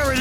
it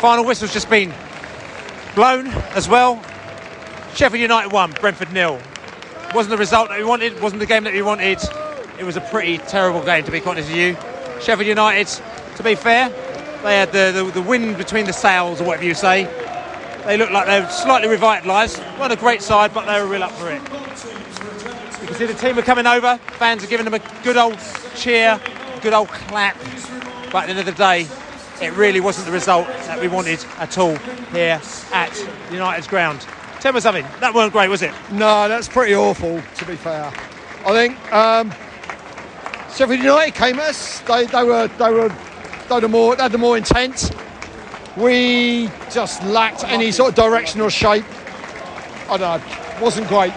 Final whistle's just been blown as well. Sheffield United won, Brentford nil. Wasn't the result that we wanted, wasn't the game that we wanted. It was a pretty terrible game, to be quite honest with you. Sheffield United, to be fair, they had the, the, the wind between the sails, or whatever you say. They looked like they were slightly revitalised. Weren't a great side, but they were real up for it. You can see the team are coming over. Fans are giving them a good old cheer, good old clap. But at the end of the day, it really wasn't the result that we wanted at all here at United's ground. Tell me something, that weren't great, was it? No, that's pretty awful, to be fair. I think um, Sheffield United came at us. They, they were they were they were more they had the more intent. We just lacked any sort of direction or shape. I don't know, wasn't great.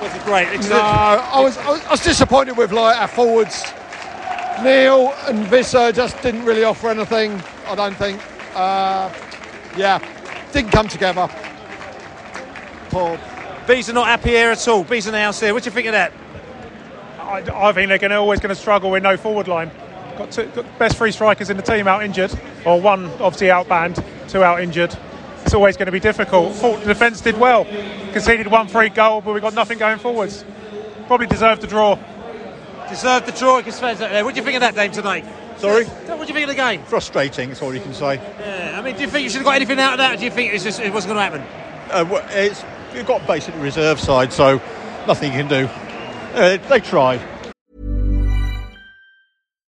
Was it great? No, I was, I was I was disappointed with like our forwards. Neal and Wissa just didn't really offer anything. I don't think. Uh, yeah, didn't come together. Paul. Bees are not happy here at all. Bees are now here. What do you think of that? I, I think they're going to always going to struggle with no forward line. Got, two, got best three strikers in the team out injured, or one obviously out banned, two out injured. It's always going to be difficult. Thought the defence did well, conceded one free goal, but we got nothing going forwards. Probably deserved the draw. Deserved the draw against Spurs out there. What do you think of that game tonight? Sorry? What do you think of the game? Frustrating, that's all you can say. Yeah, I mean, do you think you should have got anything out of that? Or do you think it's just, it wasn't going to happen? Uh, well, it's, you've got basically reserve side, so nothing you can do. Uh, they tried.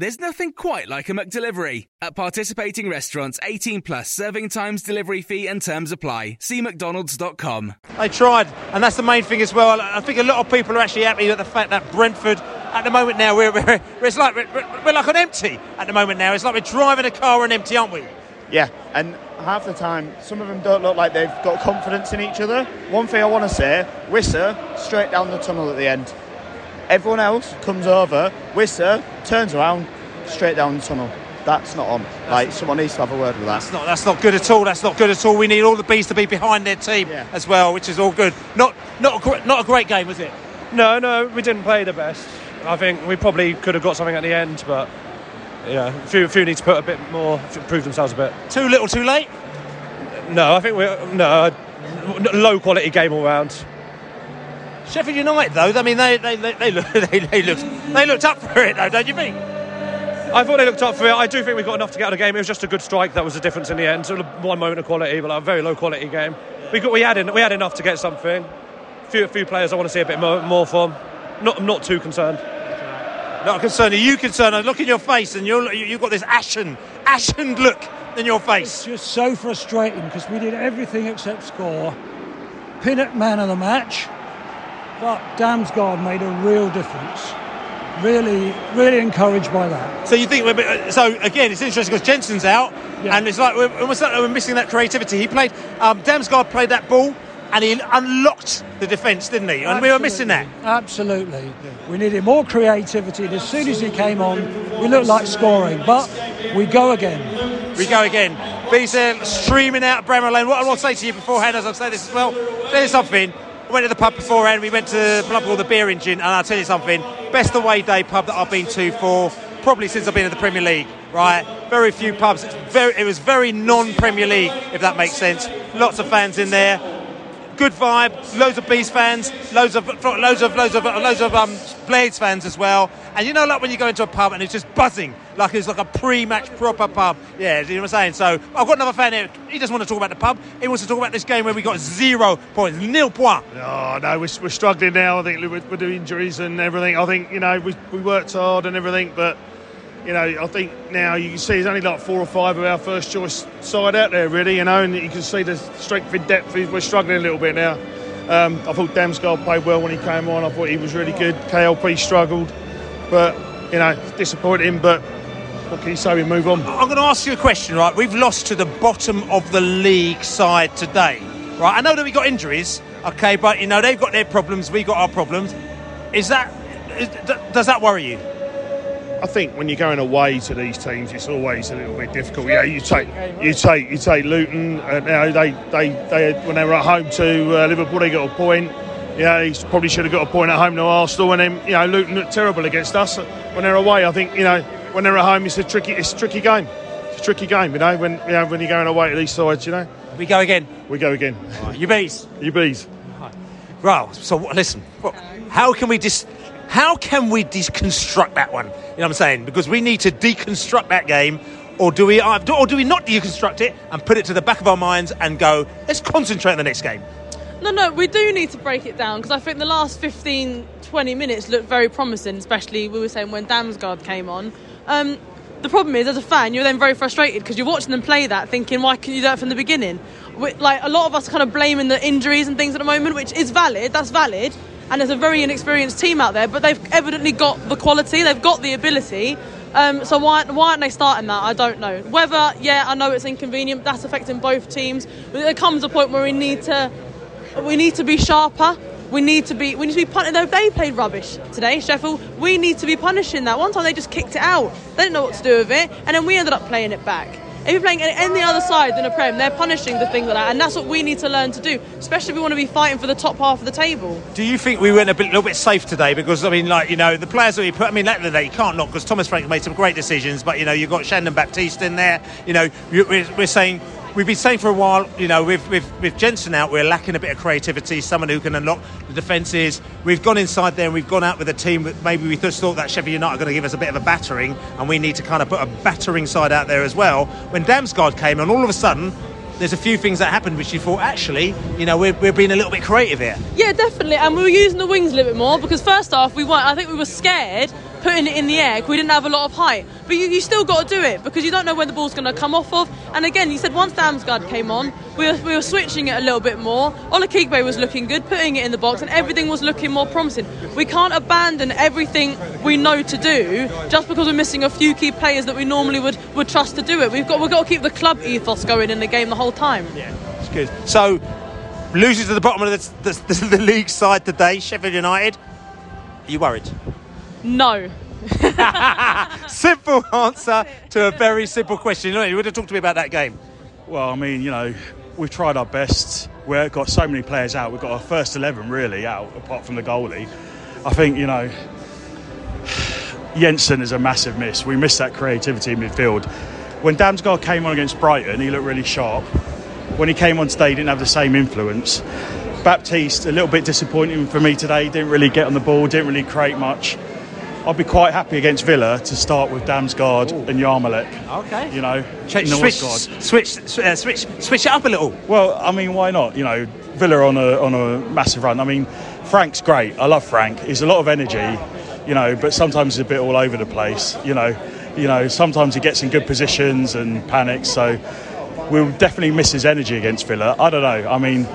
There's nothing quite like a McDelivery. At participating restaurants, 18 plus serving times, delivery fee and terms apply. See mcdonalds.com. They tried, and that's the main thing as well. I think a lot of people are actually happy at the fact that Brentford, at the moment now, we're, we're, it's like we're, we're like an empty at the moment now. It's like we're driving a car on empty, aren't we? Yeah, and half the time, some of them don't look like they've got confidence in each other. One thing I want to say, Wissa straight down the tunnel at the end. Everyone else comes over, Wissa turns around, straight down the tunnel. That's not on. Like someone needs to have a word with that. That's not that's not good at all. That's not good at all. We need all the bees to be behind their team Yeah. as well, which is all good. Not not a, gr- not a great game, was it? No, no, we didn't play the best. I think we probably could have got something at the end, but yeah, a few, a few need to put a bit more, prove themselves a bit. Too little, too late. No, I think we're no low quality game all round. Sheffield United, though, I mean, they they, they, they, look, they, they looked they looked up for it, though, don't you think? I thought they looked up for it. I do think we got enough to get out of the game. It was just a good strike that was the difference in the end. So one moment of quality, but a very low quality game. We got we had in, we had enough to get something. Few few players I want to see a bit more, more from. Not I'm not too concerned. Not concerned. Are you concerned? I look in your face, and you're, you- you've got this ashen, ashen look in your face. It's just so frustrating because we did everything except score. Pinnock man of the match, but Damsgaard made a real difference. Really, really encouraged by that. So you think we're bit, so again? It's interesting because Jensen's out, and it's like we're almost like we're missing that creativity. He played, um, Damsgaard played that ball, and he unlocked the defence, didn't he? And we were missing that. Absolutely. We needed more creativity. And as soon as he came on, we looked like scoring. But we go again. We go again. Bees there streaming out of Bramall Lane. What I want to say to you beforehand, as I'll say this as well, you something. I went to the pub beforehand. We went to a pub called the Beer Engine, and I'll tell you something. Best away day pub that I've been to for probably since I've been in the Premier League. Right, very few pubs. Very, it was very non-Premier League, if that makes sense. Lots of fans in there. Good vibe. Loads of Bees fans. Loads of loads of loads of loads of um, Blades fans as well. And you know, like when you go into a pub and it's just buzzing, like it's like a pre-match proper pub. Yeah, you know what I'm saying. So I've got another fan here. He doesn't want to talk about the pub. He wants to talk about this game where we got zero points, nil point. Oh no, we're, we're struggling now. I think with, with the injuries and everything. I think you know we, we worked hard and everything, but you know I think now you can see there's only like four or five of our first choice side out there really. You know, and you can see the strength in depth. We're struggling a little bit now. Um, I thought Damsgaard played well when he came on. I thought he was really good. KLP struggled, but you know disappointing. But what can you say? We move on. I'm going to ask you a question, right? We've lost to the bottom of the league side today, right? I know that we got injuries, okay, but you know they've got their problems, we got our problems. Is that is, does that worry you? I think when you're going away to these teams, it's always a little bit difficult. Yeah, you take you take you take Luton. Uh, you know, they, they they when they were at home to uh, Liverpool, they got a point. Yeah, he probably should have got a point at home to Arsenal, and then you know Luton looked terrible against us when they're away. I think you know when they're at home, it's a tricky it's a tricky game. It's a tricky game, you know when you know when you're going away to these sides, you know. We go again. We go again. You bees. You bees. Right. So listen, how can we dis- how can we deconstruct that one? You know what I'm saying? Because we need to deconstruct that game, or do we, or do we not deconstruct it and put it to the back of our minds and go, let's concentrate on the next game. No, no, we do need to break it down because I think the last 15, 20 minutes looked very promising, especially we were saying when Damsgaard came on. Um, the problem is, as a fan, you're then very frustrated because you're watching them play that, thinking, why can you do that from the beginning? We, like a lot of us kind of blaming the injuries and things at the moment, which is valid. That's valid, and there's a very inexperienced team out there, but they've evidently got the quality, they've got the ability. Um, so why why aren't they starting that? I don't know. Whether yeah, I know it's inconvenient. That's affecting both teams. There comes a point where we need to we need to be sharper. We need to be we need to be punishing. They, they played rubbish today, Sheffield. We need to be punishing that. One time they just kicked it out. They didn't know what to do with it, and then we ended up playing it back. If you're playing any- other side than a Prem, they're punishing the things like that, and that's what we need to learn to do, especially if we want to be fighting for the top half of the table. Do you think we went a bit, little bit safe today? Because I mean, like you know, the players that we put. I mean, at the day, you can't knock because Thomas Frank made some great decisions. But you know, you've got Shandon Baptiste in there. You know, we're, we're saying we've been saying for a while. You know, with with with Jensen out, we're lacking a bit of creativity. Someone who can unlock the defences. We've gone inside there and we've gone out with a team that maybe we just thought that Sheffield United are going to give us a bit of a battering, and we need to kind of put a battering side out there as well. When Damsgaard came on, all of a sudden. There's a few things that happened which you thought actually, you know, we're, we're being a little bit creative here. Yeah, definitely. And we were using the wings a little bit more because first off, we weren't. I think we were scared putting it in the air. We didn't have a lot of height, but you, you still got to do it because you don't know where the ball's going to come off of. And again, you said once Damsgaard came on, we were, we were switching it a little bit more. Olakigbe was looking good, putting it in the box, and everything was looking more promising. We can't abandon everything we know to do just because we're missing a few key players that we normally would, would trust to do it. We've got we've got to keep the club ethos going in the game the whole time. Yeah, it's good. So loses to the bottom of the, the, the, the league side today, Sheffield United. Are you worried? No. simple answer to a very simple question. You would have talked to me about that game. Well, I mean, you know, we've tried our best. We've got so many players out. We've got our first 11 really out, apart from the goalie. I think, you know, Jensen is a massive miss. We missed that creativity in midfield. When Damsgaard came on against Brighton, he looked really sharp. When he came on today, he didn't have the same influence. Baptiste, a little bit disappointing for me today. Didn't really get on the ball, didn't really create much. I'd be quite happy against Villa to start with Damsgaard and Yarmoliuk. Okay. You know, Ch- switch, switch, uh, switch, switch it up a little. Well, I mean, why not? You know, Villa on a on a massive run. I mean, Frank's great. I love Frank. He's a lot of energy, you know, but sometimes he's a bit all over the place. You know, you know, sometimes he gets in good positions and panics. So we'll definitely miss his energy against Villa. I don't know. I mean.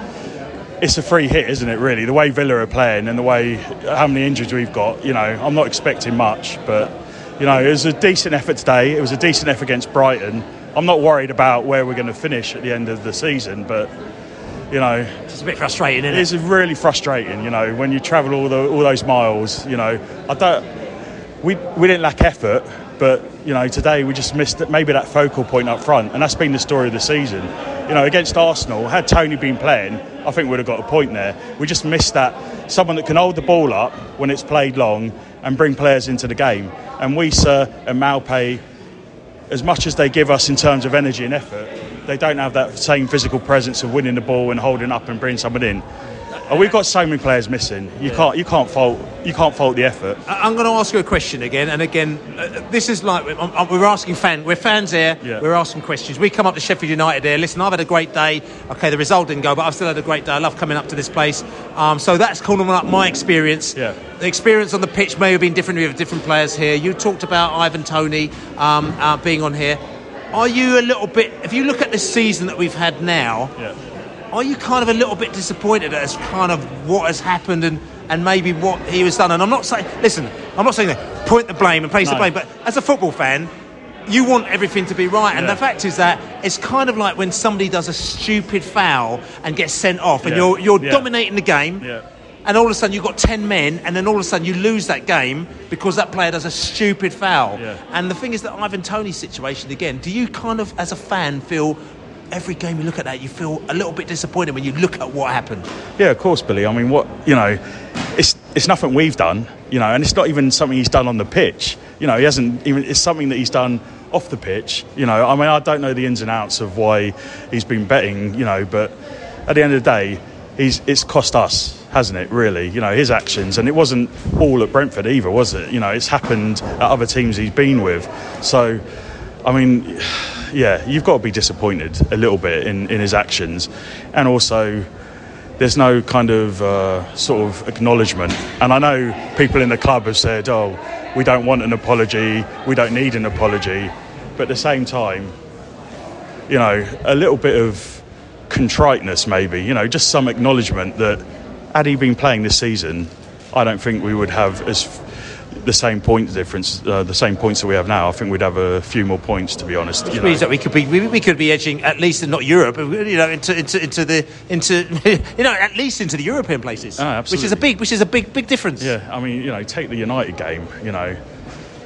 It's a free hit, isn't it? Really, the way Villa are playing and the way how many injuries we've got. You know, I'm not expecting much, but you know, it was a decent effort today. It was a decent effort against Brighton. I'm not worried about where we're going to finish at the end of the season, but you know, It's a bit frustrating, isn't it? it's really frustrating. You know, when you travel all the all those miles. You know, I don't. We we didn't lack effort, but you know, today we just missed maybe that focal point up front, and that's been the story of the season. You know, against Arsenal, had Toney been playing, I think we'd have got a point there. We just missed that someone that can hold the ball up when it's played long and bring players into the game. And Wissa and Maupay, as much as they give us in terms of energy and effort, they don't have that same physical presence of winning the ball and holding up and bringing someone in. And we've got so many players missing. You can't you can't fault you can't fault the effort. I'm going to ask you a question again, and again, uh, this is like we're asking fans. we're fans here. Yeah. We're asking questions. We come up to Sheffield United here. Listen, I've had a great day. Okay, the result didn't go, but I've still had a great day. I love coming up to this place. Um, so that's calling like my experience. Yeah. The experience on the pitch may have been different with different players here. You talked about Ivan Toney um, uh, being on here. Are you a little bit? If you look at the season that we've had now, Yeah. Are you kind of a little bit disappointed as kind of what has happened and, and maybe what he has done? And I'm not saying, listen, I'm not saying that point the blame and place the blame, but as a football fan, you want everything to be right. And Yeah. the fact is that it's kind of like when somebody does a stupid foul and gets sent off, and Yeah. you're you're Yeah. dominating the game. And all of a sudden you've got 10 men, and then all of a sudden you lose that game because that player does a stupid foul. And the thing is that Ivan Toney's situation again, do you kind of, as a fan, feel every game you look at that, you feel a little bit disappointed when you look at what happened? Yeah, of course, Billy. I mean, what you know, it's it's nothing we've done, you know, and it's not even something he's done on the pitch. You know, he hasn't even. It's something that he's done off the pitch. You know, I mean, I don't know the ins and outs of why he's been betting. You know, but at the end of the day, he's it's cost us. Hasn't it really? You know his actions, and it wasn't all at Brentford either, was it? You know it's happened at other teams he's been with. So, I mean, yeah, you've got to be disappointed a little bit in, in his actions, and also there's no kind of uh, sort of acknowledgement. And I know people in the club have said, "Oh, we don't want an apology, we don't need an apology," but at the same time, you know, a little bit of contriteness, maybe, you know, just some acknowledgement that had he been playing this season, I don't think we would have as the same point difference, uh, the same points that we have now. I think we'd have a few more points, to be honest. Which you means know. that we could be we, we could be edging at least not Europe, you know, into into, into the into you know at least into the European places, Ah, which is a big which is a big big difference. Yeah, I mean, you know, take the United game. You know,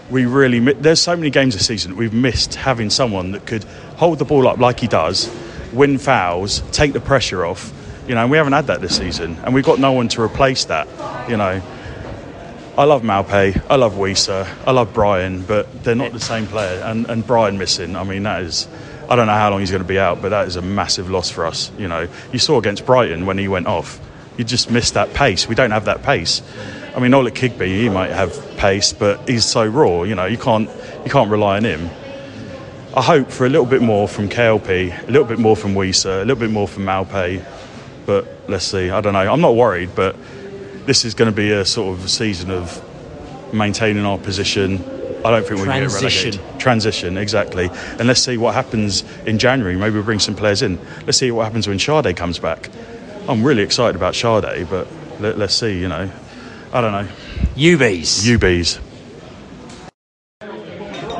we really there's so many games this season we've missed having someone that could hold the ball up like he does, win fouls, take the pressure off. You know, and we haven't had that this season, and we've got no one to replace that. You know, I love Maupay, I love Wissa, I love Bryan, but they're not the same player. And and Bryan missing, I mean, that is. I don't know how long he's going to be out, but that is a massive loss for us. You know, you saw against Brighton when he went off, you just missed that pace. We don't have that pace. I mean, Olakigbe, he might have pace, but he's so raw. You know, you can't you can't rely on him. I hope for a little bit more from KLP, a little bit more from Wissa, a little bit more from Maupay, but let's see. I don't know. I'm not worried, but this is going to be a sort of season of maintaining our position. I don't think we're going to get Transition. relegated. Transition, exactly. And let's see what happens in January. Maybe we'll bring some players in. Let's see what happens when Schade comes back. I'm really excited about Schade, but let, let's see, you know. I don't know. UBs. UBs.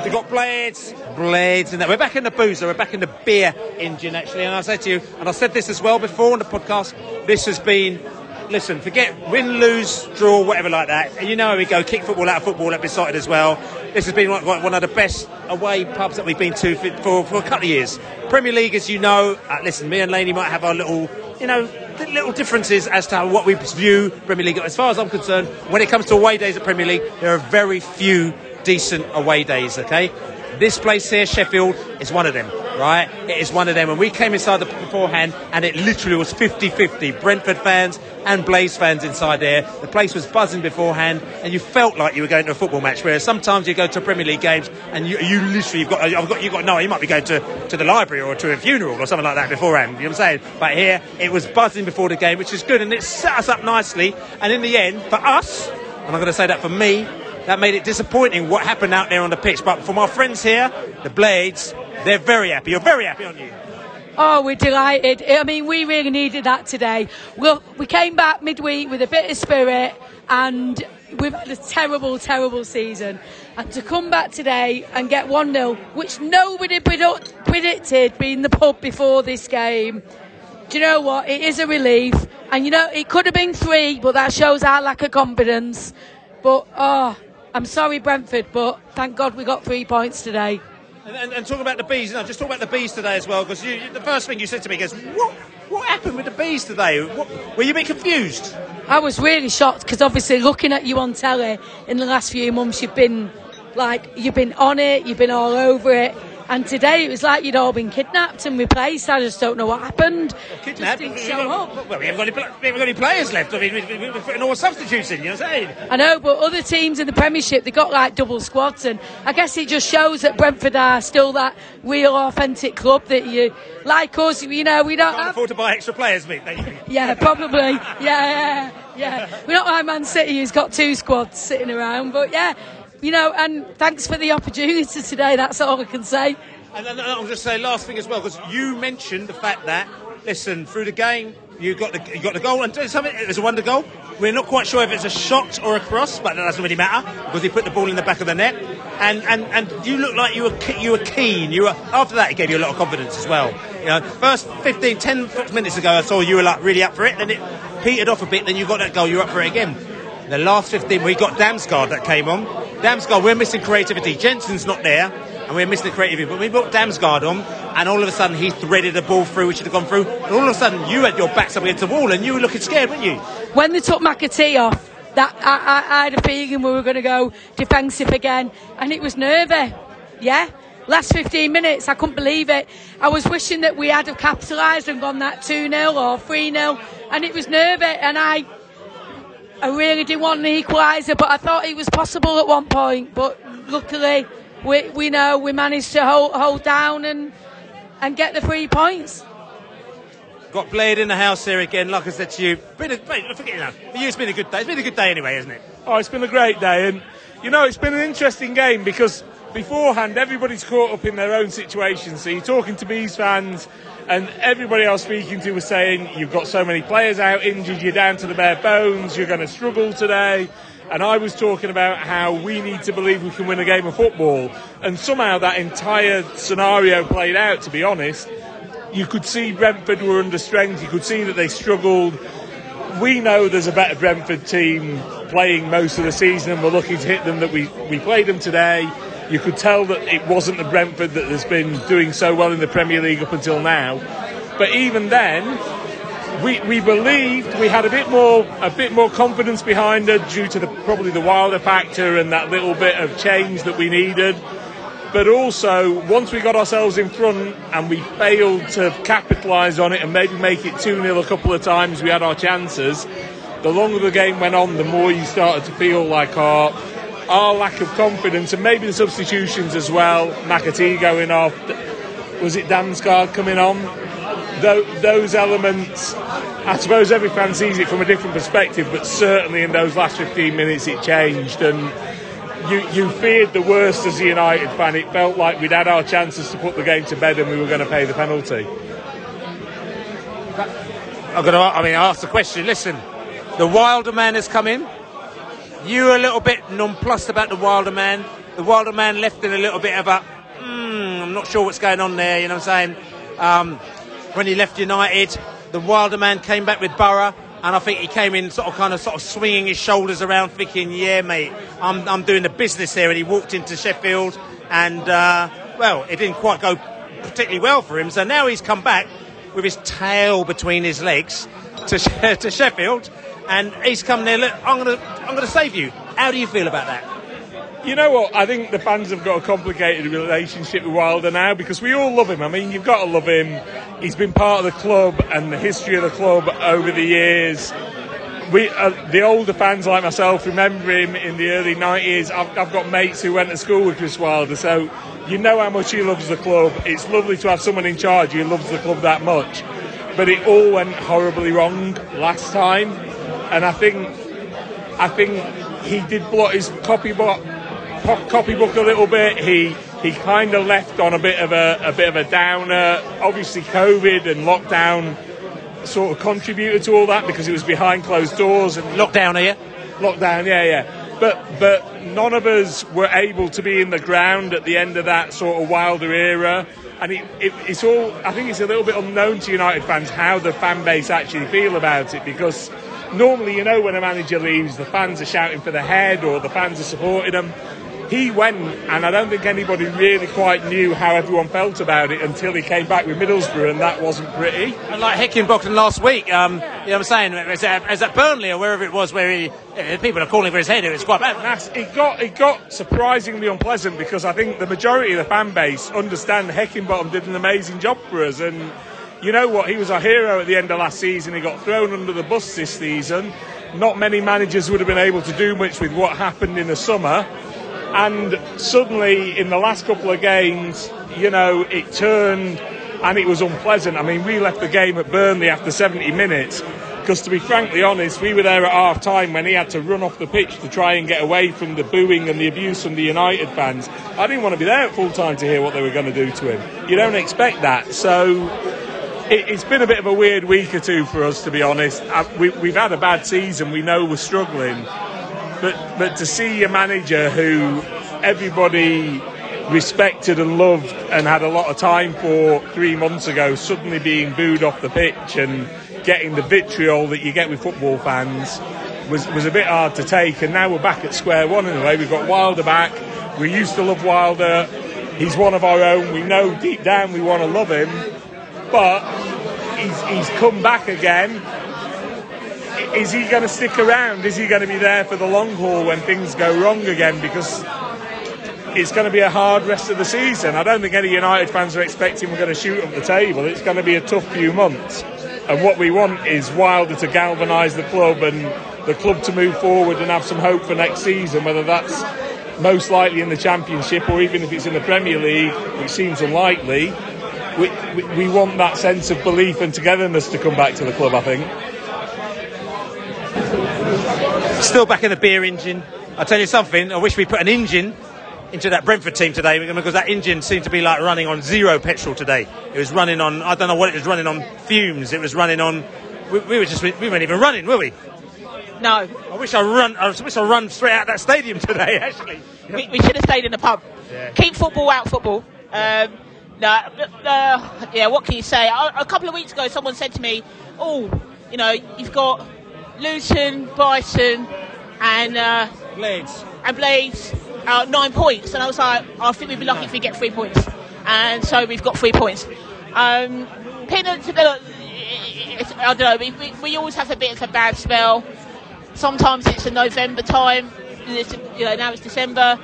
We've got blades, blades in there. We're back in the boozer, we're back in the beer engine actually. And I said to you, and I said this as well before on the podcast, this has been, listen, forget win, lose, draw, whatever like that. And you know how we go, kick football out of football at Besotted as well. This has been one of the best away pubs that we've been to for, for, for a couple of years. Premier League, as you know, uh, listen, me and Laney might have our little, you know, little differences as to what we view Premier League. As far as I'm concerned, when it comes to away days at Premier League, there are very few decent away days, okay? This place here, Sheffield, is one of them. Right? It is one of them. And we came inside the beforehand, and it literally was 50-50. Brentford fans and Blades fans inside there. The place was buzzing beforehand, and you felt like you were going to a football match. Whereas sometimes you go to Premier League games, and you, you literally you've got I've got you got no. You might be going to, to the library or to a funeral or something like that beforehand. You know what I'm saying? But here it was buzzing before the game, which is good, and it set us up nicely. And in the end, for us, and I'm going to say that for me, that made it disappointing what happened out there on the pitch. But for my friends here, the Blades, they're very happy. You're very happy, aren't you? Oh, we're delighted. I mean, we really needed that today. Well, we came back midweek with a bit of spirit and we've had a terrible, terrible season. And to come back today and get 1 0, which nobody predicted being the pub before this game, do you know what? It is a relief. And you know, it could have been three, but that shows our lack of confidence. But, oh, I'm sorry, Brentford, but thank God we got three points today. And, and, and talk about the bees. No, just talk about the bees today as well, because the first thing you said to me is, "What? What happened with the bees today? What, were you a bit confused?" I was really shocked because obviously looking at you on telly in the last few months, you've been like you've been on it, you've been all over it. And today it was like you'd all been kidnapped and replaced. I just don't know what happened. Kidnapped? Just didn't show up. Well, we haven't, got any, we haven't got any players left. I mean, we, we, we're putting all substitutes in, you know what I'm saying? I know, but other teams in the Premiership, they got like double squads, and I guess it just shows that Brentford are still that real authentic club that you, like us, you know, we don't Can't have. afford to buy extra players, mate. Yeah, probably. Yeah, yeah, yeah. We're not like Man City who's got two squads sitting around, but yeah, you know, and thanks for the opportunity today, that's all I can say. And then I'll just say last thing as well, because you mentioned the fact that listen through the game you got the you got the goal and something. It was a wonder goal. We're not quite sure if it's a shot or a cross, but that doesn't really matter because he put the ball in the back of the net. And and, and you look like you were you were keen. You were after that. It gave you a lot of confidence as well. You know, first 15, 10 minutes ago, I saw you were like really up for it. Then it petered off a bit. Then you got that goal. You're up for it again. The last 15, we got Damsgaard that came on. Damsgaard, we're missing creativity. Jensen's not there, and we're missing the creativity. But we brought Damsgaard on, and all of a sudden he threaded a ball through, which should have gone through. And all of a sudden you had your backs up against the wall, and you were looking scared, weren't you? when they took McAtee off, that I, I, I had a feeling we were going to go defensive again, and it was nervy. Yeah, last 15 minutes, I couldn't believe it. I was wishing that we had capitalised and gone that 2 0 or 3 0, and it was nervy, and I. I really didn't want an equaliser, but I thought it was possible at one point. But luckily, we, we know we managed to hold, hold down and and get the three points. Got Blade in the house here again, like I said to you. Been a, mate, forget it now. For you, it's been a good day. It's been a good day anyway, isn't it? Oh, it's been a great day, and you know it's been an interesting game because beforehand everybody's caught up in their own situation. So you're talking to Bees fans, and everybody I was speaking to was saying you've got so many players out injured, you're down to the bare bones, you're going to struggle today. And I was talking about how we need to believe we can win a game of football, and somehow that entire scenario played out. To be honest, you could see Brentford were under strength. You could see that they struggled. We know there's a better Brentford team playing most of the season, and we're lucky to hit them that we, we played them today. You could tell that it wasn't the Brentford that has been doing so well in the Premier League up until now. But even then, we, we believed we had a bit more a bit more confidence behind it due to the probably the wilder factor and that little bit of change that we needed. But also, once we got ourselves in front and we failed to capitalise on it and maybe make it 2 0 a couple of times, we had our chances. The longer the game went on, the more you started to feel like our, our lack of confidence and maybe the substitutions as well. McAtee going off. Was it Damsgaard coming on? Those elements, I suppose every fan sees it from a different perspective, but certainly in those last 15 minutes it changed. And you, you feared the worst as a United fan. It felt like we'd had our chances to put the game to bed and we were going to pay the penalty. I'm going to. I mean, I asked the question. Listen, the Wilder man has come in. You were a little bit nonplussed about the Wilder man. The Wilder man left in a little bit of a. Mm, I'm not sure what's going on there. You know what I'm saying? Um, when he left United, the Wilder man came back with Borough. And I think he came in sort of kind of sort of swinging his shoulders around, thinking, "Yeah, mate, I'm, I'm doing the business here." And he walked into Sheffield, and uh, well, it didn't quite go particularly well for him. So now he's come back with his tail between his legs to, to Sheffield, and he's come there. Look, I'm gonna I'm gonna save you. How do you feel about that? you know what? I think the fans have got a complicated relationship with Wilder now because we all love him. I mean, you've got to love him. He's been part of the club and the history of the club over the years. We, uh, the older fans like myself, remember him in the early 90s. I've, I've got mates who went to school with Chris Wilder, so you know how much he loves the club. It's lovely to have someone in charge who loves the club that much. But it all went horribly wrong last time, and I think, I think he did blot his copybook, copybook a little bit. He he kind of left on a bit of a, a bit of a downer. Obviously, COVID and lockdown sort of contributed to all that because it was behind closed doors and lockdown here. Lockdown, yeah, yeah. But but none of us were able to be in the ground at the end of that sort of Wilder era. And it, it, it's all. I think it's a little bit unknown to United fans how the fan base actually feel about it because normally, you know, when a manager leaves, the fans are shouting for the head or the fans are supporting them. He went, and I don't think anybody really quite knew how everyone felt about it until he came back with Middlesbrough, and that wasn't pretty. And like Heckingbottom last week, um, you know what I'm saying? Is that, is that Burnley or wherever it was where he, people are calling for his head? It was quite bad. It got it got surprisingly unpleasant because I think the majority of the fan base understand Heckingbottom did an amazing job for us, and you know what? He was a hero at the end of last season. He got thrown under the bus this season. Not many managers would have been able to do much with what happened in the summer. And suddenly, in the last couple of games, you know, it turned and it was unpleasant. I mean, we left the game at Burnley after 70 minutes because, to be frankly honest, we were there at half time when he had to run off the pitch to try and get away from the booing and the abuse from the United fans. I didn't want to be there at full time to hear what they were going to do to him. You don't expect that. So it, has been a bit of a weird week or two for us, to be honest. Uh, we, we've had a bad season. We know we're struggling. But, but to see a manager who everybody respected and loved and had a lot of time for three months ago suddenly being booed off the pitch and getting the vitriol that you get with football fans was, was a bit hard to take. And now we're back at square one in a way. We've got Wilder back. We used to love Wilder. He's one of our own. We know deep down we want to love him. But he's, he's come back again is he going to stick around? Is he going to be there for the long haul when things go wrong again? Because it's going to be a hard rest of the season. I don't think any United fans are expecting we're going to shoot up the table. It's going to be a tough few months. And what we want is Wilder to galvanise the club and the club to move forward and have some hope for next season, whether that's most likely in the Championship or even if it's in the Premier League, which seems unlikely. We, we, we want that sense of belief and togetherness to come back to the club, I think. Still back in the beer engine. I'll tell you something, I wish we put an engine into that Brentford team today because that engine seemed to be like running on zero petrol today. It was running on, I don't know what it was running on, fumes. It was running on, we, we were just, we weren't even running, were we? No. I wish I run, I wish I run straight out of that stadium today, actually. We, we should have stayed in the pub. Yeah. Keep football out football. Um, no, uh, yeah, what can you say? A, a couple of weeks ago, someone said to me, oh, you know, you've got Luton, Brighton, and uh, Blades. And Blades, uh, nine points. And I was like, I think we'd be lucky if we get three points. And so we've got three points. Um, Pinnock, I don't know. We, we, we, always have a bit of a bad spell. Sometimes it's a November time. you know, now it's December.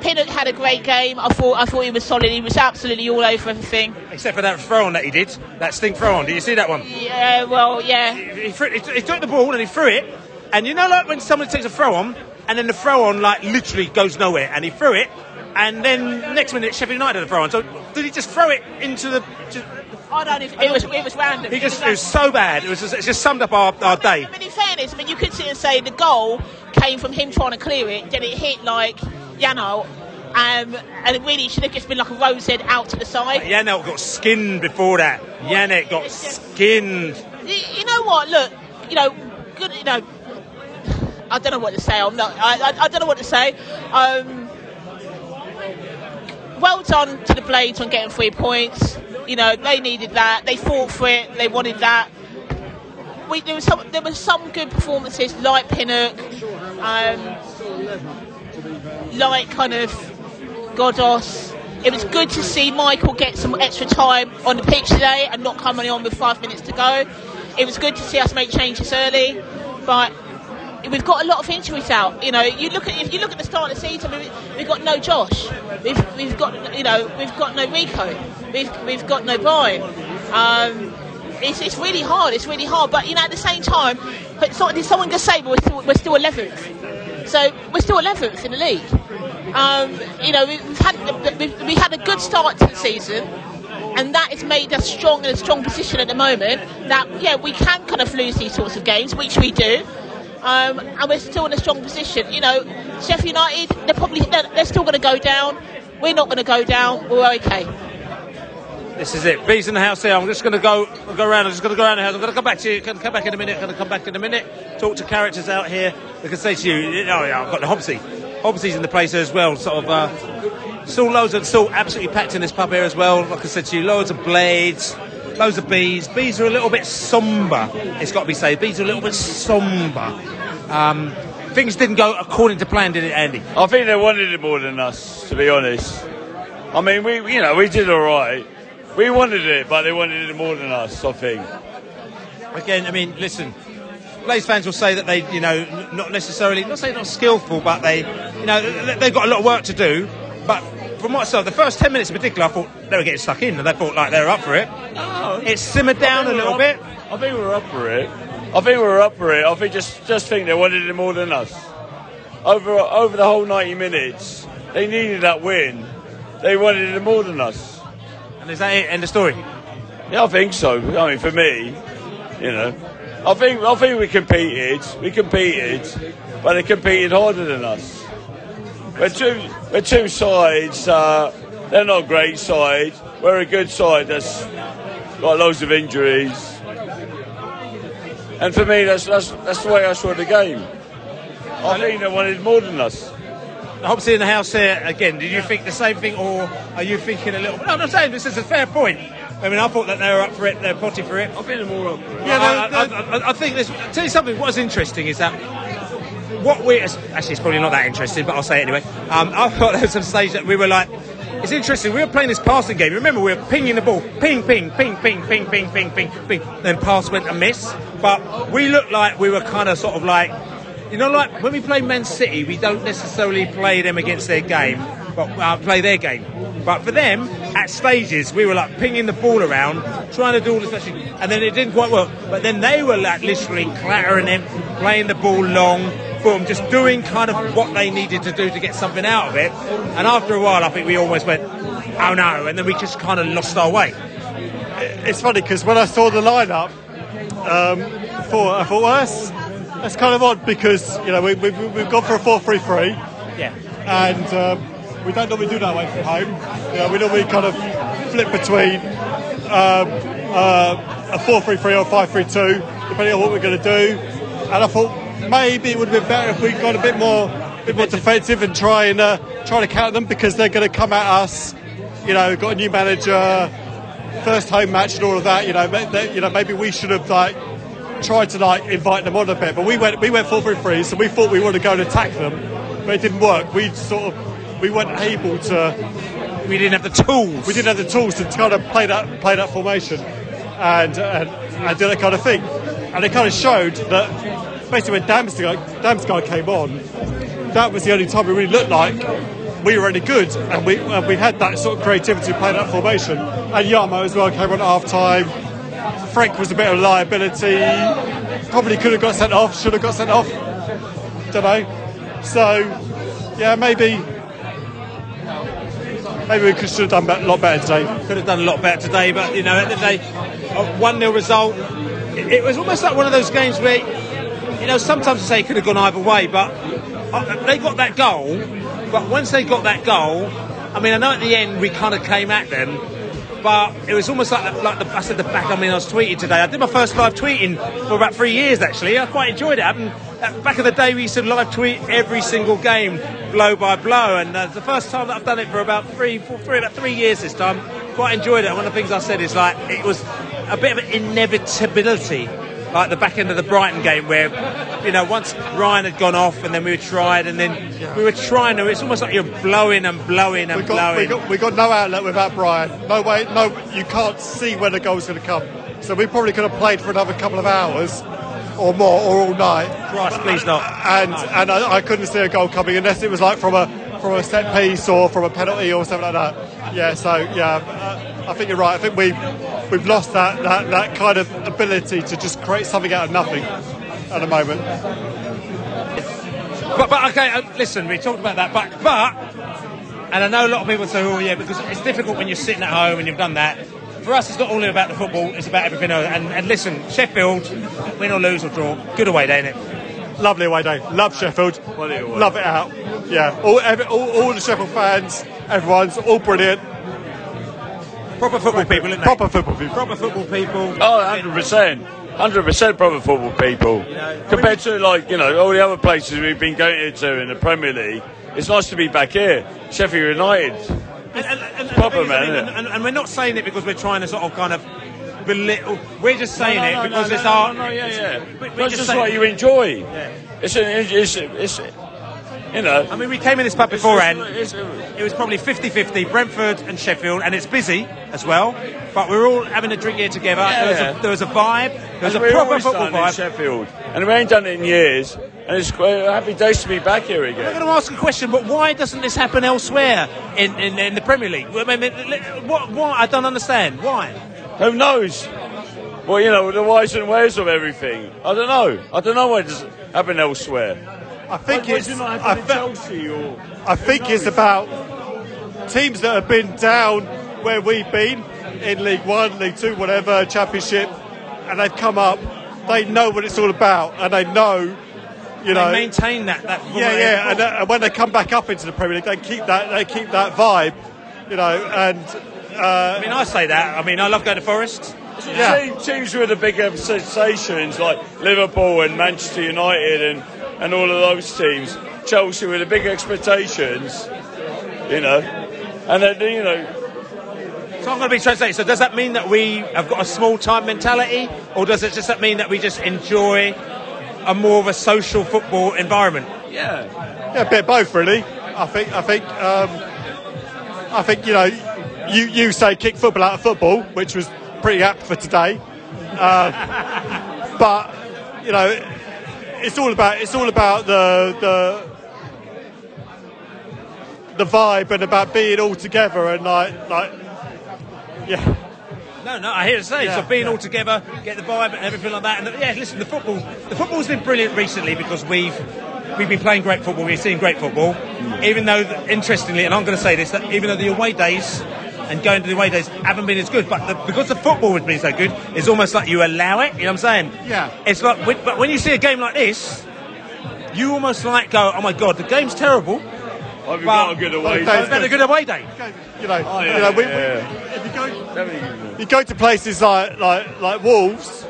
Pinnock had a great game. I thought I thought he was solid. He was absolutely all over everything. Except for that throw on that he did. That stink throw on. Did you see that one? Yeah, well, yeah. He, he, threw, he, he took the ball and he threw it. And you know, like when somebody takes a throw on, and then the throw on like literally goes nowhere, and he threw it, and then next minute Sheffield United had a throw on. So did he just throw it into the? Just, I don't. It, it was it was random. He just it was, so bad. It was just, it just summed up our, our day. I mean, in fairness, I mean, you could sit and say the goal came from him trying to clear it, then it hit like Yano um, and it really should have just been like a rose head out to the side. Yannick got skinned before that. Yannick got skinned. You know what? Look, you know, good. You know, I don't know what to say. I'm not. I, I, I don't know what to say. Um, well done to the Blades on getting three points. You know, they needed that. They fought for it. They wanted that. We, there was some there was some good performances like Pinnock, um, like kind of Ghoddos. It was good to see Michael get some extra time on the pitch today and not coming on with five minutes to go. It was good to see us make changes early, but we've got a lot of injuries out. You know, you look at if you look at the start of the season, we've, got no Josh, we've, we've got you know we've got no Rico, we've we've got no Bryan. Um, it's, it's really hard. It's really hard. But you know, at the same time, did someone just say we're still we're still 11th? So we're still 11th in the league. Um, you know, we've had we've, we had a good start to the season. And that has made us strong in a strong position at the moment. That yeah, we can kind of lose these sorts of games, which we do. Um, and we're still in a strong position. You know, Sheffield United, they're probably they're, they're still going to go down. We're not going to go down. We're okay. This is it. Bees in the house here. I'm just going to go go around. I'm just going to go around the house. I'm going to come back to you. Going to come back in a minute. Going to come back in a minute. Talk to characters out here. They can say to you, oh yeah, I've got the Hobbsy. Hobbsy's in the place as well. Sort of. Uh, still loads of still absolutely packed in this pub here as well. Like I said to you, loads of blades, loads of bees. Bees are a little bit somber. It's got to be said. Bees are a little bit somber. Um, things didn't go according to plan, did it, Andy? I think they wanted it more than us, to be honest. I mean, we you know we did all right. We wanted it, but they wanted it more than us. I think. Again, I mean, listen. Blades fans will say that they, you know, not necessarily, not saying not skillful, but they, you know, they've got a lot of work to do. But from what I saw, the first 10 minutes in particular, I thought they were getting stuck in and they thought like they were up for it. Oh, it simmered down a little we're bit. I think we were up for it. I think we were up for it. I think just just think they wanted it more than us. Over over the whole 90 minutes, they needed that win. They wanted it more than us. Is that it? End of story. Yeah, I think so. I mean, for me, you know, I think I think we competed. We competed, but they competed harder than us. We're two we're two sides. Uh, they're not a great side. We're a good side that's got loads of injuries. And for me, that's that's that's the way I saw the game. I think they wanted more than us. Hobbsy in the house here again. Did you think the same thing, or are you thinking a little? No, I'm not saying this is a fair point. I mean, I thought that they were up for it. They're potty for it. I think they're more up for it. Yeah, I, I, I, I think this. Tell you something. What is interesting is that what we actually it's probably not that interesting, but I'll say it anyway. Um, I thought there was some stage that we were like. It's interesting. We were playing this passing game. Remember, we were pinging the ball, ping, ping, ping, ping, ping, ping, ping, ping, ping. Then pass went amiss, but we looked like we were kind of sort of like you know, like when we play Man City, we don't necessarily play them against their game, but uh, play their game. But for them, at stages, we were like pinging the ball around, trying to do all this, stuff, and then it didn't quite work. But then they were like literally clattering them, playing the ball long, boom, just doing kind of what they needed to do to get something out of it. And after a while, I think we almost went, oh no, and then we just kind of lost our way. It's funny because when I saw the lineup, um, for I thought, well, that's, kind of odd because you know we, we, we've gone for a four-three-three. Yeah. And um, we don't normally do that away from home. You know, we normally kind of flip between um, uh, a four-three-three or five-three-two, depending on what we're going to do. And I thought maybe it would have been better if we got a bit more, bit more defensive and try and uh, try to counter them because they're going to come at us. You know, got a new manager, first home match and all of that. You know, they- you know, maybe we should have like tried to like invite them on a bit. But we went we went four three three, so we thought we wanted to go and attack them, but it didn't work. We sort of we weren't able to. We didn't have the tools. We didn't have the tools to kind of play that play that formation, and and, and do that kind of thing. And it kind of showed that basically when Damsgaard, Damsgaard came on, that was the only time we really looked like we were any good, and we and we had that sort of creativity to play that formation. And Yamo as well came on at half time. Frank was a bit of a liability. Probably could have got sent off. Should have got sent off. Don't know. So yeah, maybe maybe we could should have done a lot better today. Could have done a lot better today, but you know, at the end of the day, a one 0 result. It, it was almost like one of those games where, you know, sometimes you say it could have gone either way, but uh, they got that goal. But once they got that goal, I mean, I know at the end we kind of came at them, but it was almost like the, like the, I said the back. I mean, I was tweeting today. I did my first live tweeting for about three years actually. I quite enjoyed it. Haven't, uh, back in the day, we used to live tweet every single game, blow by blow, and uh, the first time that I've done it for about three, four, three, about three years this time. Quite enjoyed it. And one of the things I said is like it was a bit of an inevitability. Like the back end of the Brighton game, where you know once Ryan had gone off, and then we were tried, and then we were trying to. It's almost like you're blowing and blowing and We got, we blowing. got we got no outlet without Bryan. No way. No, you can't see where the goal's going to come. So we probably could have played for another couple of hours or more or all night. Christ, please not. And and I, I couldn't see a goal coming unless it was like from a from a set piece or from a penalty or something like that. Yeah, so yeah, uh, I think you're right. I think we we've lost that, that that kind of ability to just create something out of nothing at the moment. But, but okay, uh, listen, we talked about that, but but, and I know a lot of people say, oh yeah, because it's difficult when you're sitting at home and you've done that. For us, it's not only about the football; it's about everything else. And, and listen, Sheffield, win or lose or draw, good away day, isn't it? Lovely away day. Love Sheffield. Love it out. Yeah, all, every, all, all the Sheffield fans, everyone's all brilliant. Proper football people, isn't they? Proper football people. Proper football people. Oh, 100%. 100% proper football people. Compared to, like, you know, all the other places we've been going to in the Premier League, it's nice to be back here. Sheffield United. And, and, and, Proper, man, and, isn't and, and we're not saying it because we're trying to sort of kind of belittle. We're just saying No, no, it no, because no, it's no, our. no, yeah, yeah. we- we're That's just just saying- what you enjoy. Yeah. It's, an, it's, it's, you know. I mean, we came in this pub beforehand. It's- It was probably 50-50, Brentford and Sheffield, and it's busy as well. But we're all having a drink here together. There, was Yeah. a, there was a vibe. There was And a proper football vibe. Sheffield, and we ain't done it in years. And it's quite a happy days to be back here again. I'm going to ask a question, but why doesn't this happen elsewhere in, in, in the Premier League? I mean, what, what? I don't understand. Why? Who knows? Well, you know, the whys and wheres of everything. I don't know. I don't know why it doesn't happen elsewhere. I think Why it's. does it not I, happen fe- Chelsea or? I think it's about teams that have been down where we've been in League One, League Two, whatever, Championship, and they've come up. They know what it's all about, and they know, you know, they maintain that. that yeah, yeah. And, uh, and when they come back up into the Premier League, they keep that. They keep that vibe, you know. And uh, I mean, I say that. I mean, I love going to Forest. Team, teams with the bigger sensations like Liverpool and Manchester United and, and all of those teams. Chelsea with the big expectations, you know. And then, you know, So I'm going to be translating. So does that mean that we have got a small time mentality, or does it just that mean that we just enjoy a more of a social football environment? Yeah. Yeah, a bit of both, really. I think. I think. Um, I think you know, you you say kick football out of football, which was pretty apt for today. Uh, but you know, it's all about it's all about the the the vibe and about being all together and like like yeah. No, no, I hear it say. Yeah, so being yeah. all together, get the vibe and everything like that. And yeah, listen, the football, the football's been brilliant recently because we've we've been playing great football. We've seen great football. Mm. Even though, interestingly, and I'm going to say this, that even though the away days and going to the away days haven't been as good, but the, because the football has been so good, it's almost like you allow it. You know what I'm saying? Yeah. It's like, when, but when you see a game like this, you almost like go, oh my god, the game's terrible. I've but got a good away day. It's been a good away day. You know, Oh, yeah, you know, we, yeah. we, if you go, you go to places like like like Wolves.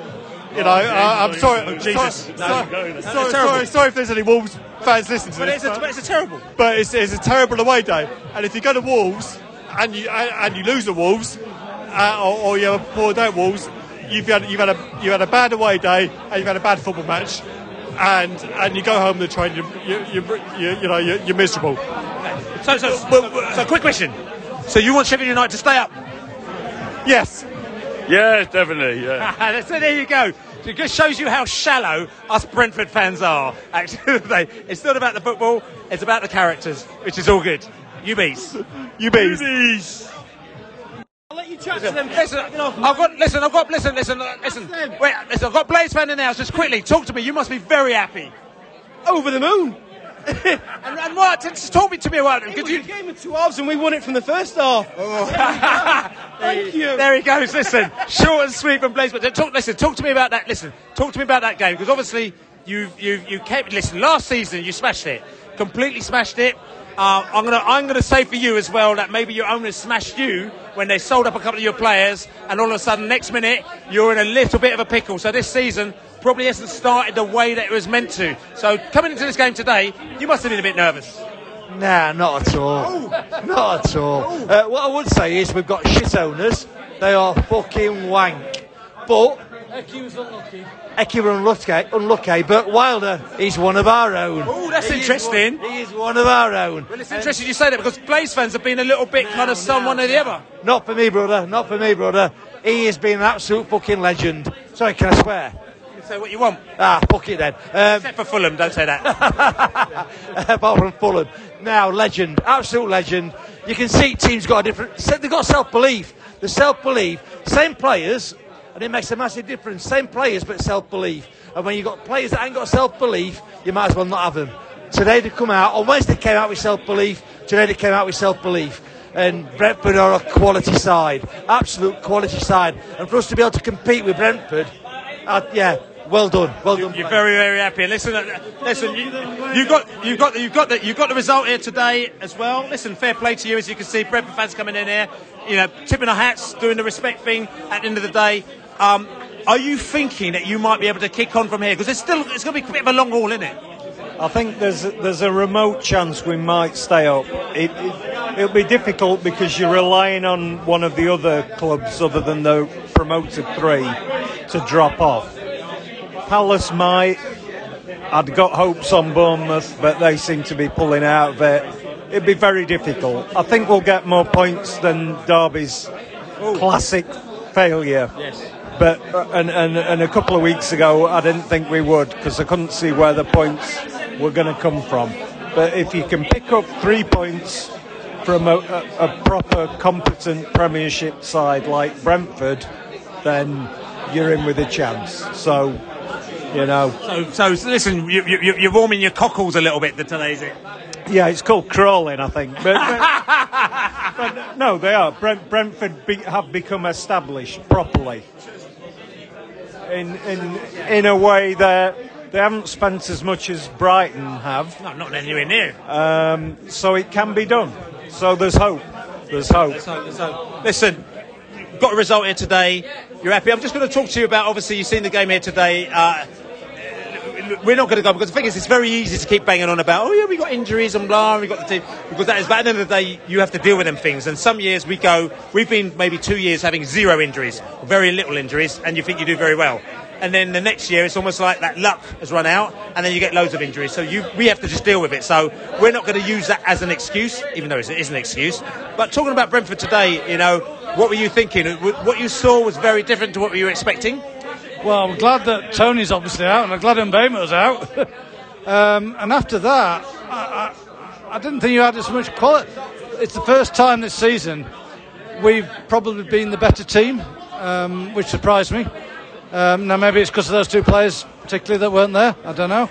You know, uh, I'm sorry, Oh, Jesus. sorry, No, sorry, no, sorry, sorry, sorry if there's any Wolves fans listening to But this. it's, a, but it's a terrible. but it's, it's a terrible away day. And if you go to Wolves and you and, and you lose the Wolves, uh, or, or you have a poor day at Wolves, you've had you've had a you had a bad away day and you've had a bad football match, and and you go home to the train, you you you, you, you know you're, you're miserable. So, so, so, so, quick question. So you want Sheffield United to stay up? Yes. Yes, definitely, yeah. so there you go. It just shows you how shallow us Brentford fans are. Actually, it's not about the football; it's about the characters, which is all good. You bees. You bees. I'll let you chat to them. Listen, I've got. Listen, I've got. Listen, listen, listen. Wait, listen. I've got Blades fan in the house. Just quickly, talk to me. You must be very happy. Over the moon. and, and what? Just talk me to me about it. Could you? game of two halves and we won it from the first half. Oh. Thank you. There he goes. Listen, short and sweet from Blades. But talk. Listen, talk to me about that. Listen, talk to me about that game because obviously you you you kept. Listen, last season you smashed it, completely smashed it. Uh, I'm gonna I'm gonna say for you as well that maybe your owners smashed you when they sold up a couple of your players, and all of a sudden next minute you're in a little bit of a pickle. So this season probably hasn't started the way that it was meant to. So coming into this game today, you must have been a bit nervous. Nah, not at all. Not at all. Uh, what I would say is we've got shit owners. They are fucking wank. But unlucky. Hecky were unlucky, unlucky, but Wilder, he's one of our own. Oh, that's He is interesting. one- he is one of our own. Well, it's interesting you say that because Blades fans have been a little bit kind of some one or the other. Not for me, brother. Not for me, brother. He has been an absolute fucking legend. Sorry, can I swear? Say what you want. Ah, fuck it then. Um, Except for Fulham, don't say that. apart from Fulham. Now, legend, absolute legend. You can see teams got a different. They've got self belief. The self belief, same players, and it makes a massive difference. Same players, but self belief. And when you've got players that ain't got self belief, you might as well not have them. Today they come out, on Wednesday they came out with self belief, today they came out with self belief. And Brentford are a quality side, absolute quality side. And for us to be able to compete with Brentford, uh, yeah, well done, well done. You're very, very happy. Listen, uh, listen. You, you got, you've got, you've got the, you got the result here today as well. Listen, fair play to you. As you can see, Brentford fans coming in here, you know, tipping our hats, doing the respect thing. At the end of the day, um, are you thinking that you might be able to kick on from here? Because it's still, it's going to be a bit of a long haul, isn't it? I think there's there's a remote chance we might stay up. It, it it'll be difficult because you're relying on one of the other clubs other than the promoted three to drop off. Palace might. I'd got hopes on Bournemouth, but they seem to be pulling out of it. It'd be very difficult. I think we'll get more points than Derby's classic failure. Yes. But and, and and a couple of weeks ago, I didn't think we would because I couldn't see where the points were going to come from. But if you can pick up three points from a, a, a proper, competent Premiership side like Brentford, then you're in with a chance. So, you know, So, so listen, you, you, you're warming your cockles a little bit today, is it? yeah, it's called crawling, I think. But, but, but no, they are. Brent, Brentford be, have become established properly. In in in a way that they haven't spent as much as Brighton have. No, not anywhere near. Um, so it can be done. So there's hope. There's hope. Let's hope, let's hope. Listen, got a result here today. You're happy. I'm just going to talk to you about. Obviously, you've seen the game here today. Uh, we're not going to go because the thing is, it's very easy to keep banging on about. Oh yeah, we got injuries and blah. We got the team because that is. But at the end of the day, you have to deal with them things. And some years we go. We've been maybe two years having zero injuries, very little injuries, and you think you do very well. And then the next year, it's almost like that luck has run out, and then you get loads of injuries. So you, we have to just deal with it. So we're not going to use that as an excuse, even though it is an excuse. But talking about Brentford today, you know, what were you thinking? What you saw was very different to what you were expecting. Well, I'm glad that Toney's obviously out, and I'm glad Mbeumo's out. um, and after that, I, I, I didn't think you had as much quality. It's the first time this season we've probably been the better team, um, which surprised me. Um, now maybe it's because of those two players, particularly that weren't there. I don't know,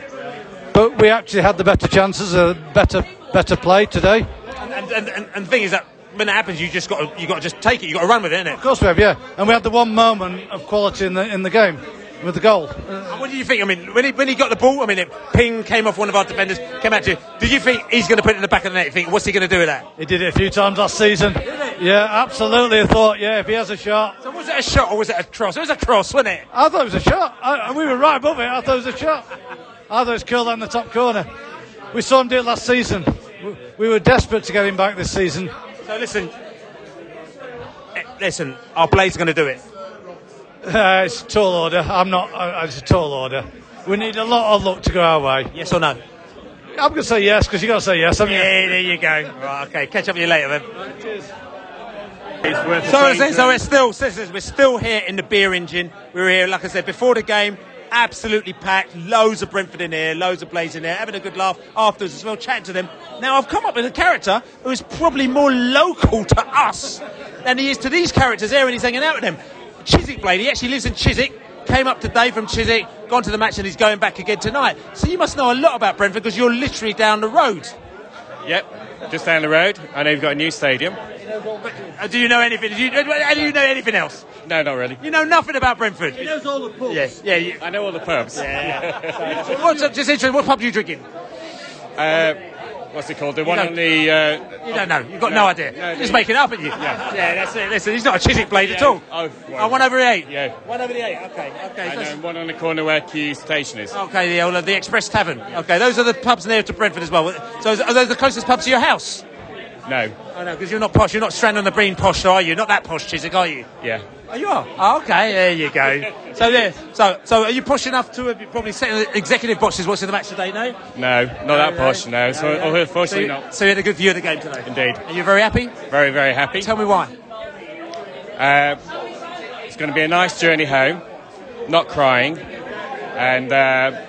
but we actually had the better chances, a better better play today. And, and, and, and the thing is that when it happens, you just got to, you got to just take it. You got to run with it, innit? Of course we have, yeah. And we had the one moment of quality in the in the game with the goal. What did you think? I mean, when he, when he got the ball, I mean, it ping came off one of our defenders, came out to you. Did you think he's going to put it in the back of the net? You think, what's he going to do with that? He did it a few times last season. Yeah, absolutely. I thought, yeah, if he has a shot. So was it a shot or was it a cross? It was a cross, wasn't it? I thought it was a shot. I, we were right above it. I thought it was a shot. I thought it was curled down the top corner. We saw him do it last season. We were desperate to get him back this season. So listen, eh, listen, our players going to do it. Uh, it's a tall order. I'm not. Uh, it's a tall order. We need a lot of luck to go our way. Yes or no? I'm going to say yes because you got to say yes. haven't you? Yeah, there you go. Right, okay, catch up with you later then. Cheers. So, as so we're still, sisters, we're still here in the beer engine. We were here, like I said, before the game, absolutely packed. Loads of Brentford in here, loads of players in here, having a good laugh afterwards as well, chatting to them. Now, I've come up with a character who is probably more local to us than he is to these characters here, and he's hanging out with them. Chiswick Blade, he actually lives in Chiswick. Came up today from Chiswick, gone to the match, and he's going back again tonight. So you must know a lot about Brentford because you're literally down the road. Yep, just down the road. I know you've got a new stadium. Uh, do you know anything? Do you, uh, do you know anything else? No, not really. You know nothing about Brentford. He knows all the pubs. Yes, yeah. You, I know all the pubs. Yeah. What's up, just interesting? What pub are you drinking? uh, what's it called? The one don't- on the. Uh, You don't know. You've got no, idea. no, just making it up, aren't you? Yeah. Yeah, that's it. Listen, he's not a Chiswick blade at Yeah, all. Oh, Oh, one over the Ait. Yeah. One over the Ait. Okay. Okay. And so then one on the corner where Kew Station is. Okay, the, old, the Express Tavern. Okay, those are the pubs near to Brentford as well. So are those the closest pubs to your house? No. I know, because you're not posh. You're not Strand on the Green posh, are you? Not that posh, Chiswick, are you? Yeah. Oh, you are. Oh, okay, there you go. so there. So, so are you posh enough to have probably set executive boxes watching the match today? No. No, not that posh, no. So, Yeah, unfortunately so, not. So you had a good view of the game today. Indeed. Are you very happy? Very, very happy. Tell me why. Uh, it's going to be a nice journey home. Not crying. and uh,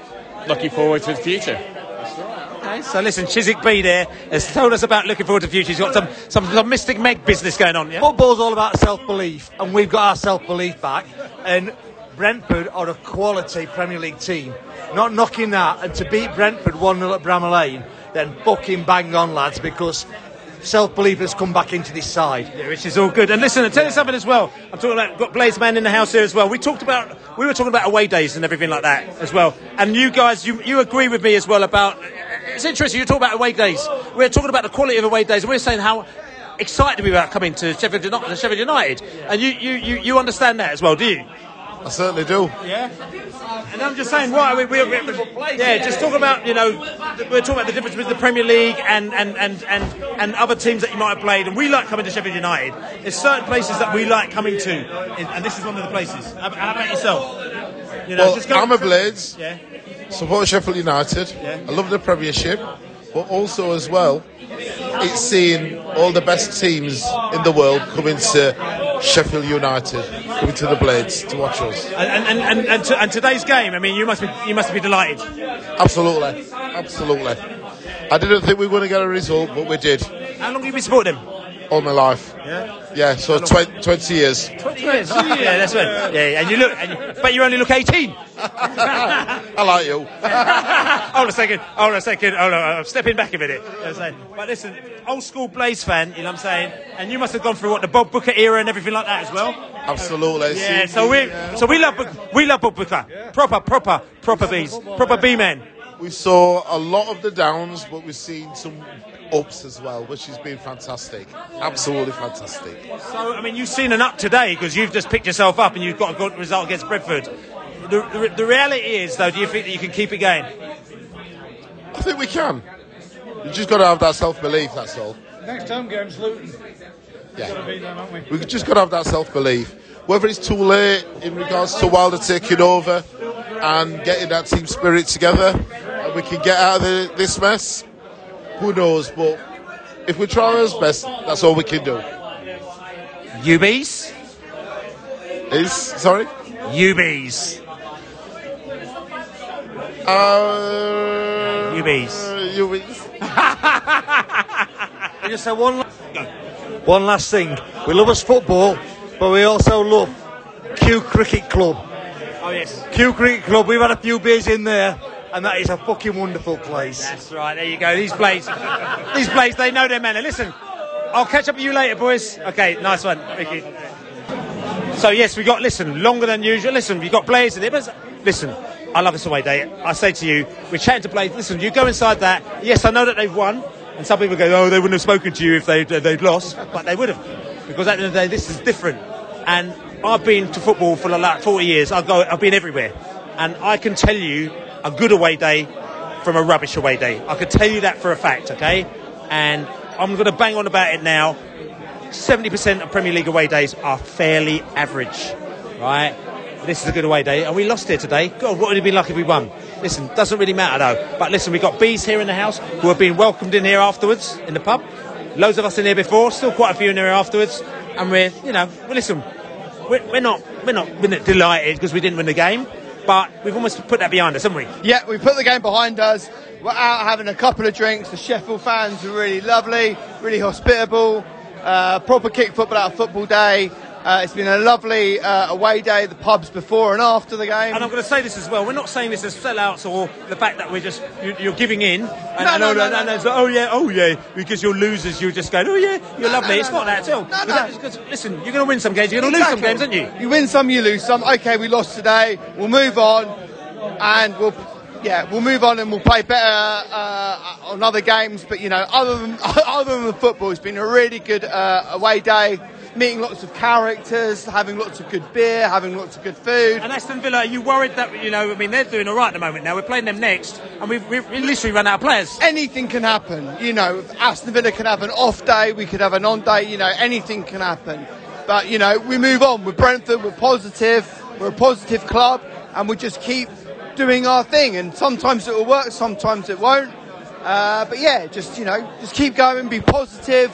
looking forward to the future. Okay, so listen, Chiswick B there has told us about looking forward to the future. He's got some, some, some Mystic Meg business going on, yeah? Football's all about self belief, and we've got our self belief back. And Brentford are a quality Premier League team. Not knocking that, and to beat Brentford 1 0 at Bramall Lane, then fucking bang on, lads, because self belief has come back into this side. Yeah, which is all good. And listen, I'll tell you something as well. I'm talking about got Blades Man in the house here as well. We talked about we were talking about away days and everything like that as well. And you guys, you you agree with me as well about it's interesting. You talk about away days. We're talking about the quality of away days. We're saying how excited we are about coming to Sheffield United, Sheffield United. and you, you, you, you understand that as well, do you? I certainly do. Yeah. And I'm just saying, why we, we, we, yeah, just talk about you know, we're talking about the difference between the Premier League and and, and, and and other teams that you might have played, and we like coming to Sheffield United. There's certain places that we like coming to, and this is one of the places. How, about yourself? You know, well, I'm a Blades. Yeah. Support Sheffield United. Yeah. I love the Premiership, but also as well, it's seeing all the best teams in the world coming to Sheffield United, coming to the Blades to watch us. And and, and, and, to, and today's game, I mean, you must be you must be delighted. Absolutely, absolutely. I didn't think we were going to get a result, but we did. How long have you been supporting them? All my life. Yeah. Yeah, so tw- 20 years. 20 years. yeah, that's right. Yeah, and you look, and you, but you only look 18. I like you. hold a second. Hold a second. Hold on. I'm stepping back a minute. You know what I'm saying? But listen, old school Blades fan. You know what I'm saying? And you must have gone through what the Bob Booker era and everything like that as well. Absolutely. Yeah. So we, so we love, we love Bob Booker. Proper, proper, proper bees, proper B men. We saw a lot of the downs, but we've seen some ups as well, which has been fantastic. Absolutely fantastic. So I mean, you've seen an up today because you've just picked yourself up and you've got a good result against Brentford. The, the, the reality is, though, do you think that you can keep it going? I think we can. You just got to have that self belief, that's all. Next home game's Luton. Yeah. Gotta beat them, haven't we? We've just got to have that self belief. Whether it's too late in regards to Wilder taking over and getting that team spirit together, and we can get out of the, this mess, who knows? But if we try our best, that's all we can do. UBs? Is sorry? UBs. Uh, UBs. UBs. I just say one, la- one last thing. We love us football, but we also love Kew Cricket Club. Oh yes. Kew Cricket Club. We've had a few beers in there, and that is a fucking wonderful place. That's right. There you go. These blades, these blades, they know their manner. Listen, I'll catch up with you later, boys. Okay, nice one, Vicky. So yes, we got listen longer than usual. Listen, we got Blades in it, but listen, I love this away day. I say to you, we're chatting to Blades. Listen, you go inside that. Yes, I know that they've won, and some people go, oh, they wouldn't have spoken to you if they they'd lost, but they would have, because at the end of the day, this is different. And I've been to football for the like 40 years. I go, I've been everywhere, and I can tell you a good away day from a rubbish away day. I can tell you that for a fact, okay? And I'm going to bang on about it now. 70% of Premier League away days are fairly average, right? This is a good away day, and we lost here today. God, what would it be like if we won? Listen, doesn't really matter though. But listen, we've got bees here in the house who have been welcomed in here afterwards in the pub. Loads of us in here before, still quite a few in here afterwards, and we're, you know, well, listen, we're, we're not, we're not, we're not delighted because we didn't win the game, but we've almost put that behind us, haven't we? Yeah, we put the game behind us. We're out having a couple of drinks. The Sheffield fans are really lovely, really hospitable. Uh, proper kick football out of football day. Uh, it's been a lovely uh, away day. The pubs before and after the game. And I'm going to say this as well. We're not saying this as sellouts or the fact that we're just you, you're giving in. And, No, and, no, no, that, no, and no. like, oh yeah, oh yeah, because you're losers. You're just going, oh yeah, you're lovely. no, it's no, not that at all. no. Because- because, listen, you're going to win some games. You're going to lose some games, aren't you? You win some, you lose some. Okay, we lost today. We'll move on, and we'll yeah, we'll move on and we'll play better uh, on other games. But you know, other than other than the football, it's been a really good uh, away day. Meeting lots of characters, having lots of good beer, having lots of good food. And Aston Villa, are you worried that you know? I mean, they're doing all right at the moment. Now we're playing them next, and we've, we've literally run out of players. Anything can happen. You know, Aston Villa can have an off day. We could have an on day. You know, anything can happen. But you know, we move on. We're Brentford. We're positive. We're a positive club, and we just keep doing our thing. And sometimes it will work. Sometimes it won't. Uh, but yeah, just you know, just keep going. Be positive.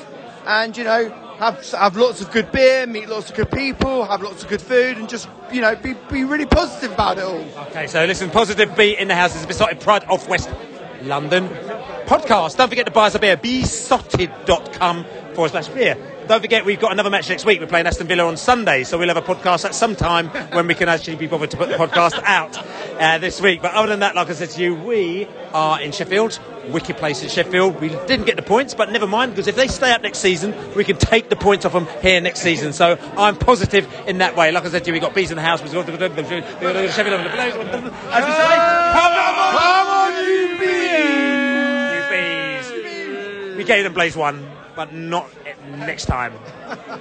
and you know have have lots of good beer, meet lots of good people, have lots of good food, and just you know be be really positive about it all. Okay, so listen, positive beat in the house is a Beesotted Pride of West London podcast. Don't forget to buy us a beer, beesotted.com forward slash beer. Don't forget, we've got another match next week. We're playing Aston Villa on Sunday, so we'll have a podcast at some time when we can actually be bothered to put the podcast out uh, this week. But other than that, like I said to you, we are in Sheffield. Wicked place in Sheffield. We didn't get the points, but never mind, because if they stay up next season, we can take the points off them here next season. So I'm positive in that way. Like I said to you, we've got bees in the house. We've got Sheffield. As we say, come on, come on, you bees! You bees! We gave them Blades one, but not next time.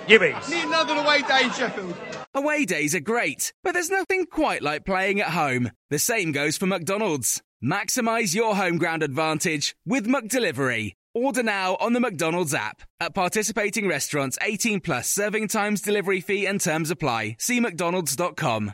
You bees. Need another away day in Sheffield. Away days are great, but there's nothing quite like playing at home. The same goes for McDonald's. Maximize your home ground advantage with McDelivery. Order now on the McDonald's app. At participating restaurants, 18 plus serving times, delivery fee, and terms apply. See McDonald's.com.